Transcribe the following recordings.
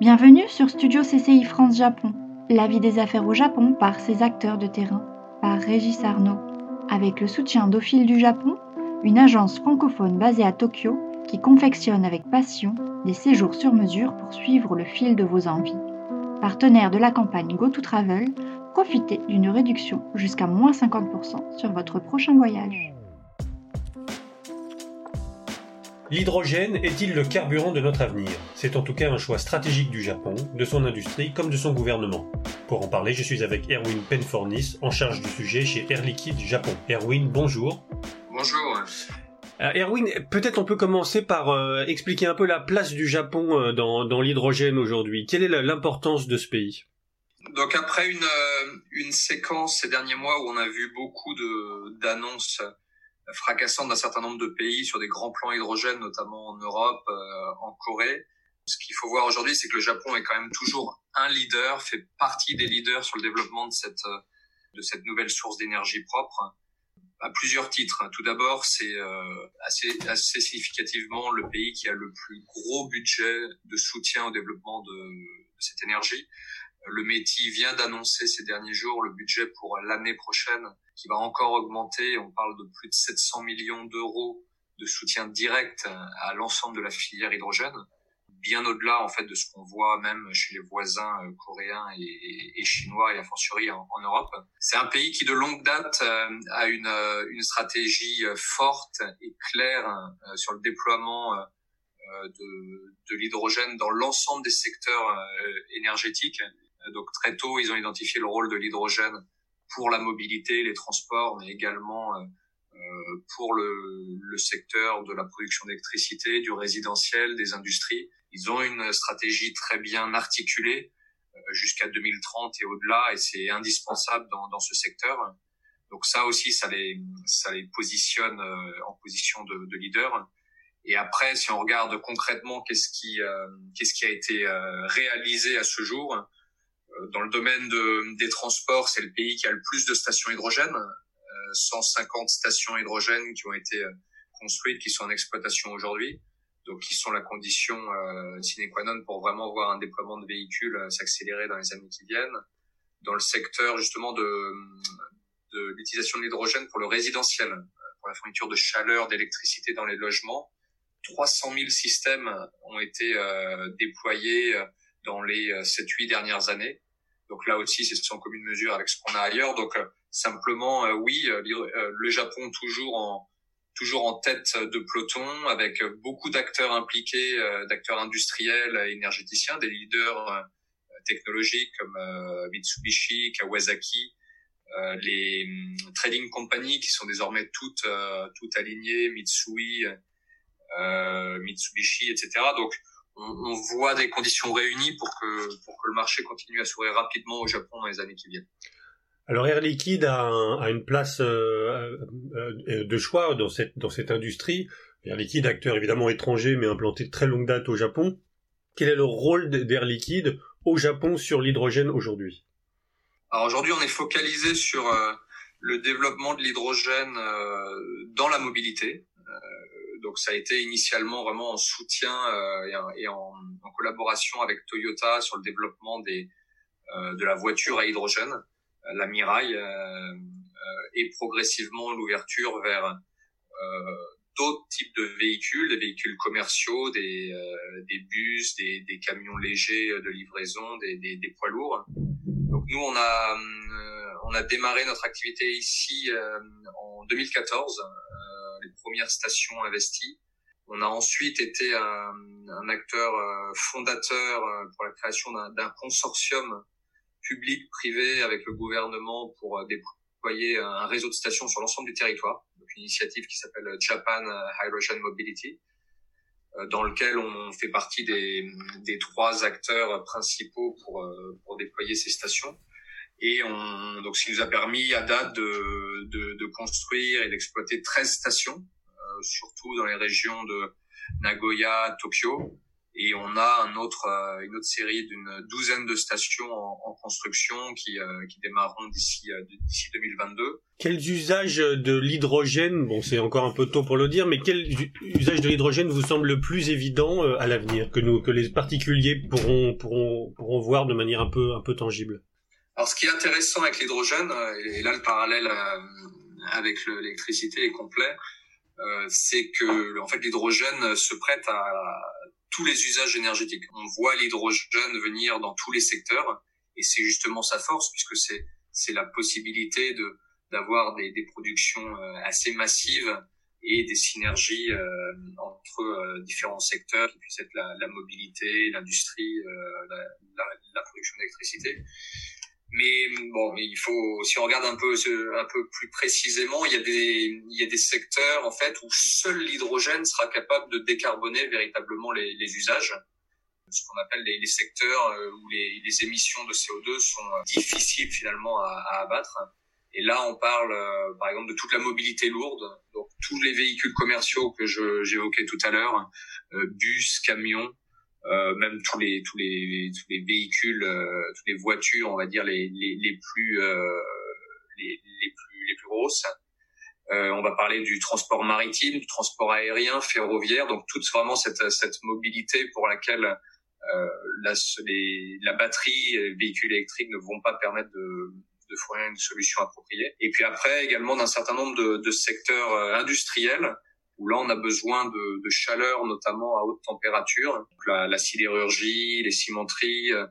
Bienvenue sur Studio CCI France Japon, la vie des affaires au Japon par ses acteurs de terrain, par Régis Arnaud, avec le soutien d'Ophile du Japon, une agence francophone basée à Tokyo qui confectionne avec passion des séjours sur mesure pour suivre le fil de vos envies. Partenaire de la campagne Go to Travel, profitez d'une réduction jusqu'à moins 50% sur votre prochain voyage. L'hydrogène est-il le carburant de notre avenir? C'est en tout cas un choix stratégique du Japon, de son industrie comme de son gouvernement. Pour en parler, je suis avec Erwin Penfornis, en charge du sujet chez Air Liquide Japon. Erwin, bonjour. Bonjour. Euh, Erwin, peut-être on peut commencer par euh, expliquer un peu la place du Japon euh, dans, dans l'hydrogène aujourd'hui. Quelle est l'importance de ce pays? Donc après une, une séquence ces derniers mois où on a vu beaucoup d'annonces fracassante d'un certain nombre de pays sur des grands plans hydrogène, notamment en Europe, euh, en Corée. Ce qu'il faut voir aujourd'hui, c'est que le Japon est quand même toujours un leader, fait partie des leaders sur le développement de cette euh, de cette nouvelle source d'énergie propre à plusieurs titres. Tout d'abord, c'est euh, assez, assez significativement le pays qui a le plus gros budget de soutien au développement de, de cette énergie. Le METI vient d'annoncer ces derniers jours le budget pour l'année prochaine qui va encore augmenter. On parle de plus de 700 millions d'euros de soutien direct à l'ensemble de la filière hydrogène, bien au-delà en fait de ce qu'on voit même chez les voisins euh, coréens et, chinois et a fortiori en, Europe. C'est un pays qui de longue date euh, a une, euh, une stratégie forte et claire sur le déploiement de, de l'hydrogène dans l'ensemble des secteurs énergétiques. Donc très tôt, ils ont identifié le rôle de l'hydrogène pour la mobilité, les transports, mais également euh, euh, pour le, le, secteur de la production d'électricité, du résidentiel, des industries. Ils ont une stratégie très bien articulée euh, jusqu'à 2030 et au-delà, et c'est indispensable dans, dans, ce secteur. Donc ça aussi, ça les, ça les positionne en position de, de leader. Et après, si on regarde concrètement qu'est-ce qui, qu'est-ce qui a été réalisé à ce jour, euh, dans le domaine de, des transports, c'est le pays qui a le plus de stations hydrogène, 150 euh, stations hydrogène qui ont été euh, construites, qui sont en exploitation aujourd'hui, donc qui sont la condition sine qua non pour vraiment voir un déploiement de véhicules s'accélérer dans les années qui viennent. Dans le secteur justement de, de l'utilisation de l'hydrogène pour le résidentiel, pour la fourniture de chaleur, d'électricité dans les logements, 300 000 systèmes ont été déployés dans les 7-8 dernières années. Donc là aussi, c'est sans commune mesure avec ce qu'on a ailleurs. Donc euh, simplement, euh, oui, euh, le Japon toujours en toujours en tête de peloton, avec beaucoup d'acteurs impliqués, d'acteurs industriels, énergéticiens, des leaders technologiques comme Mitsubishi, Kawasaki, les hum, trading companies qui sont désormais toutes toutes alignées, Mitsui, Mitsubishi, etc. Donc on, voit des conditions réunies pour que, pour que le marché continue à s'ouvrir rapidement au Japon dans les années qui viennent. Alors Air Liquide a, une place euh, euh, de choix dans cette, dans cette industrie. Air Liquide, acteur évidemment étranger, mais implanté de très longue date au Japon. Quel est le rôle d'Air Liquide au Japon sur l'hydrogène aujourd'hui? Alors aujourd'hui, on est focalisé sur euh, le développement de l'hydrogène dans la mobilité donc ça a été initialement vraiment en soutien euh, et, en, en, collaboration avec Toyota sur le développement des, euh, de la voiture à hydrogène, euh, la Mirai, et progressivement l'ouverture vers d'autres types de véhicules, des véhicules commerciaux, des, des bus, des, des, camions légers de livraison, des, des, des, poids lourds. Donc nous, on a, on a démarré notre activité ici en 2014 les premières stations investies. On a ensuite été un, acteur euh, fondateur euh, pour la création d'un consortium public-privé avec le gouvernement pour euh, déployer un réseau de stations sur l'ensemble du territoire. Donc une initiative qui s'appelle Japan Hydrogen Mobility, dans lequel on fait partie des, trois acteurs principaux pour déployer ces stations. Et on, donc, ce qui nous a permis à date de, de, de construire et d'exploiter 13 stations, euh, surtout dans les régions de Nagoya, Tokyo. Et on a un autre, euh, une autre série d'une douzaine de stations en, en construction qui, euh, qui démarreront d'ici d'ici 2022. Quels usages de l'hydrogène, bon c'est encore un peu tôt pour le dire, mais quels usages de l'hydrogène vous semblent le plus évident à l'avenir, que que les particuliers pourront, pourront, pourront voir de manière un peu, un peu tangible? Alors ce qui est intéressant avec l'hydrogène, et là le parallèle avec l'électricité est complet, euh, c'est que en fait l'hydrogène se prête à tous les usages énergétiques. On voit l'hydrogène venir dans tous les secteurs et c'est justement sa force puisque c'est c'est la possibilité de d'avoir des, des productions euh, assez massives et des synergies euh, entre différents secteurs qui puissent être la, la mobilité, l'industrie, la, la, la, production d'électricité. Mais bon, il faut, si on regarde un peu, un peu plus précisément, il y a des, il y a des secteurs en fait où seul l'hydrogène sera capable de décarboner véritablement les, les usages. Ce qu'on appelle les, les secteurs euh, où les, les, émissions de CO2 sont euh, difficiles finalement à, à abattre. Et là, on parle, euh, par exemple, de toute la mobilité lourde, donc tous les véhicules commerciaux que j'évoquais tout à l'heure, bus, camions, euh, même tous les tous les tous les véhicules, euh, toutes les voitures, on va dire les les, les plus euh, les, les plus les plus grosses. on va parler du transport maritime, du transport aérien, ferroviaire, donc toute vraiment cette cette mobilité pour laquelle la, les, la batterie, les véhicules électriques ne vont pas permettre de, de fournir une solution appropriée. Et puis après également d'un certain nombre de, de secteurs industriels où là on a besoin de, de chaleur, notamment à haute température, la, la, sidérurgie, les cimenteries, euh,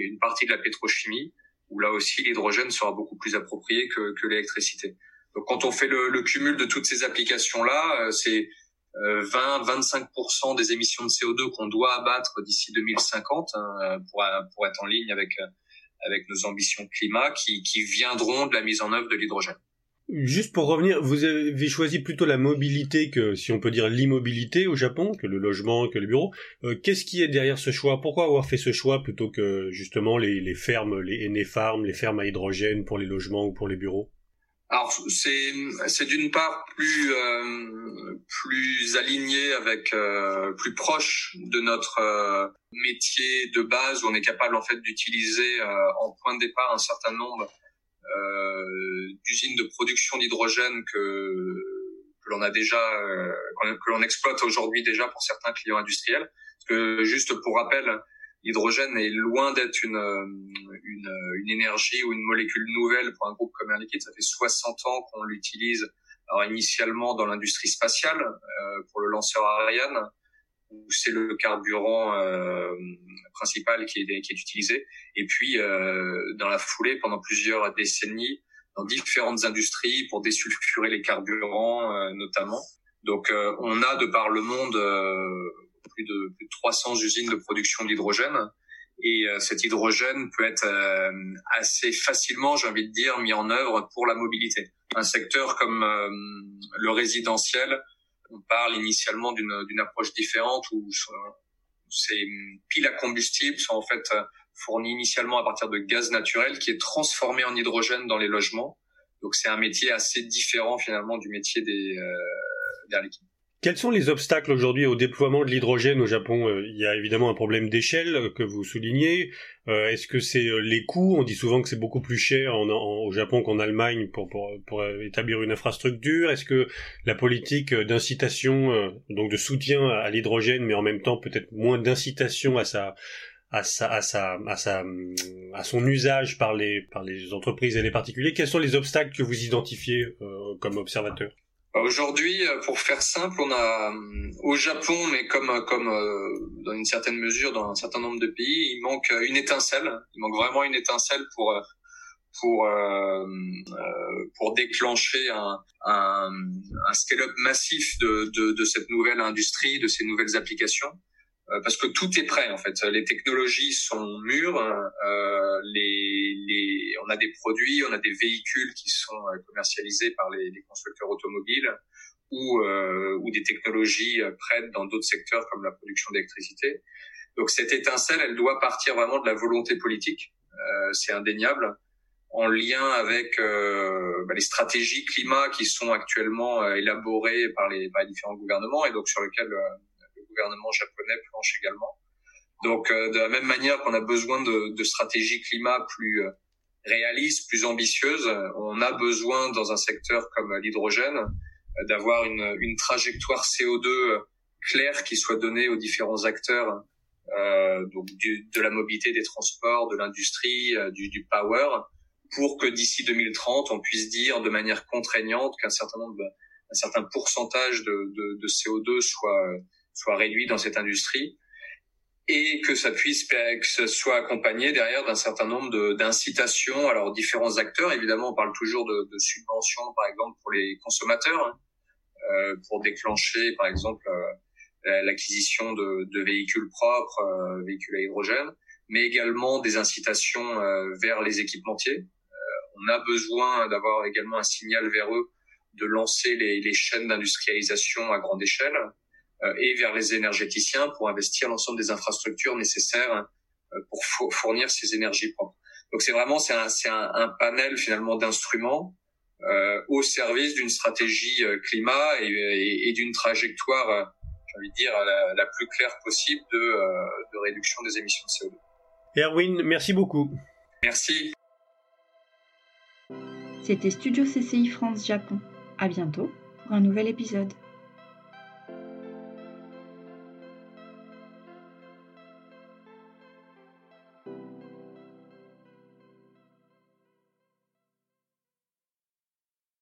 une partie de la pétrochimie, où là aussi l'hydrogène sera beaucoup plus approprié que, que l'électricité. Donc quand on fait le, le, cumul de toutes ces applications-là, euh, c'est 20-25% euh, des émissions de CO2 qu'on doit abattre d'ici 2050 hein, pour, pour être en ligne avec, avec nos ambitions climat qui, qui viendront de la mise en œuvre de l'hydrogène. Juste pour revenir, vous avez choisi plutôt la mobilité que, si on peut dire, l'immobilité au Japon, que le logement, que le bureau. Euh, qu'est-ce qui est derrière ce choix? Pourquoi avoir fait ce choix plutôt que justement les, les fermes, les énéfarmes, les fermes à hydrogène pour les logements ou pour les bureaux? Alors c'est d'une part plus euh, plus aligné avec euh, plus proche de notre euh, métier de base. Où on est capable en fait d'utiliser en point de départ un certain nombre euh, d'usines de production d'hydrogène que, que l'on a déjà, euh, que l'on exploite aujourd'hui déjà pour certains clients industriels. Parce que juste pour rappel, l'hydrogène est loin d'être une, une, une, énergie ou une molécule nouvelle pour un groupe comme Air Liquide. Ça fait 60 ans qu'on l'utilise. Alors initialement dans l'industrie spatiale euh, pour le lanceur Ariane, où c'est le carburant euh, principal qui est, qui est utilisé. Et puis, euh, dans la foulée, pendant plusieurs décennies, dans différentes industries pour désulfurer les carburants, euh, notamment. Donc, euh, on a de par le monde euh, plus de, plus, de, 300 usines de production d'hydrogène. Et cet hydrogène peut être assez facilement, j'ai envie de dire, mis en œuvre pour la mobilité. Un secteur comme le résidentiel, on parle initialement d'une approche différente où ces piles à combustible sont en fait fournies initialement à partir de gaz naturel qui est transformé en hydrogène dans les logements. Donc c'est un métier assez différent finalement du métier des, euh. Quels sont les obstacles aujourd'hui au déploiement de l'hydrogène au Japon? Euh, Il y a évidemment un problème d'échelle euh, que vous soulignez. Euh, est-ce que c'est les coûts? On dit souvent que c'est beaucoup plus cher au Japon qu'en Allemagne pour, établir une infrastructure. Est-ce que la politique d'incitation, donc de soutien à l'hydrogène, mais en même temps peut-être moins d'incitation à sa à sa, à sa, à son usage par les, par les entreprises et les particuliers? Quels sont les obstacles que vous identifiez comme observateur? Aujourd'hui, euh, pour faire simple, on a au Japon, mais comme comme euh, dans une certaine mesure dans un certain nombre de pays, il manque une étincelle. Il manque vraiment une étincelle pour pour euh, pour déclencher un, un, un scale-up massif de, de, de cette nouvelle industrie, de ces nouvelles applications. Euh, parce que tout est prêt en fait. Les technologies sont mûres, euh, les, les, on a des produits, on a des véhicules qui sont euh, commercialisés par les, les constructeurs automobiles ou, euh, ou des technologies prêtes dans d'autres secteurs comme la production d'électricité. Donc cette étincelle, elle doit partir vraiment de la volonté politique, euh, c'est indéniable, en lien avec euh, bah, les stratégies climat qui sont actuellement élaborées par les, par les différents gouvernements et donc sur lesquelles gouvernement japonais planche également. Donc, euh, de la même manière qu'on a besoin de, de stratégies climat plus euh, réaliste, plus ambitieuse. On a besoin dans un secteur comme l'hydrogène d'avoir une, une trajectoire CO2 claire qui soit donnée aux différents acteurs euh, donc de la mobilité, des transports, de l'industrie, euh, du, du, power, pour que d'ici 2030, on puisse dire de manière contraignante qu'un certain nombre, un certain pourcentage de, de, de, CO2 soit soit réduit dans cette industrie et que ça puisse que ce soit accompagné derrière d'un certain nombre d'incitations. Alors différents acteurs évidemment on parle toujours de, de subventions par exemple pour les consommateurs hein, euh, pour déclencher par exemple euh, l'acquisition de, de, véhicules propres, euh, véhicules à hydrogène, mais également des incitations euh, vers les équipementiers. Euh, on a besoin d'avoir également un signal vers eux de lancer les, les chaînes d'industrialisation à grande échelle et vers les énergéticiens pour investir l'ensemble des infrastructures nécessaires pour fournir ces énergies propres. Donc c'est vraiment c'est un, un, un, panel finalement d'instruments euh, au service d'une stratégie climat et, et, et d'une trajectoire j'ai envie de dire, la, la, plus claire possible de, euh, de réduction des émissions de CO2. Erwin, merci beaucoup. Merci. C'était Studio CCI France Japon. À bientôt pour un nouvel épisode.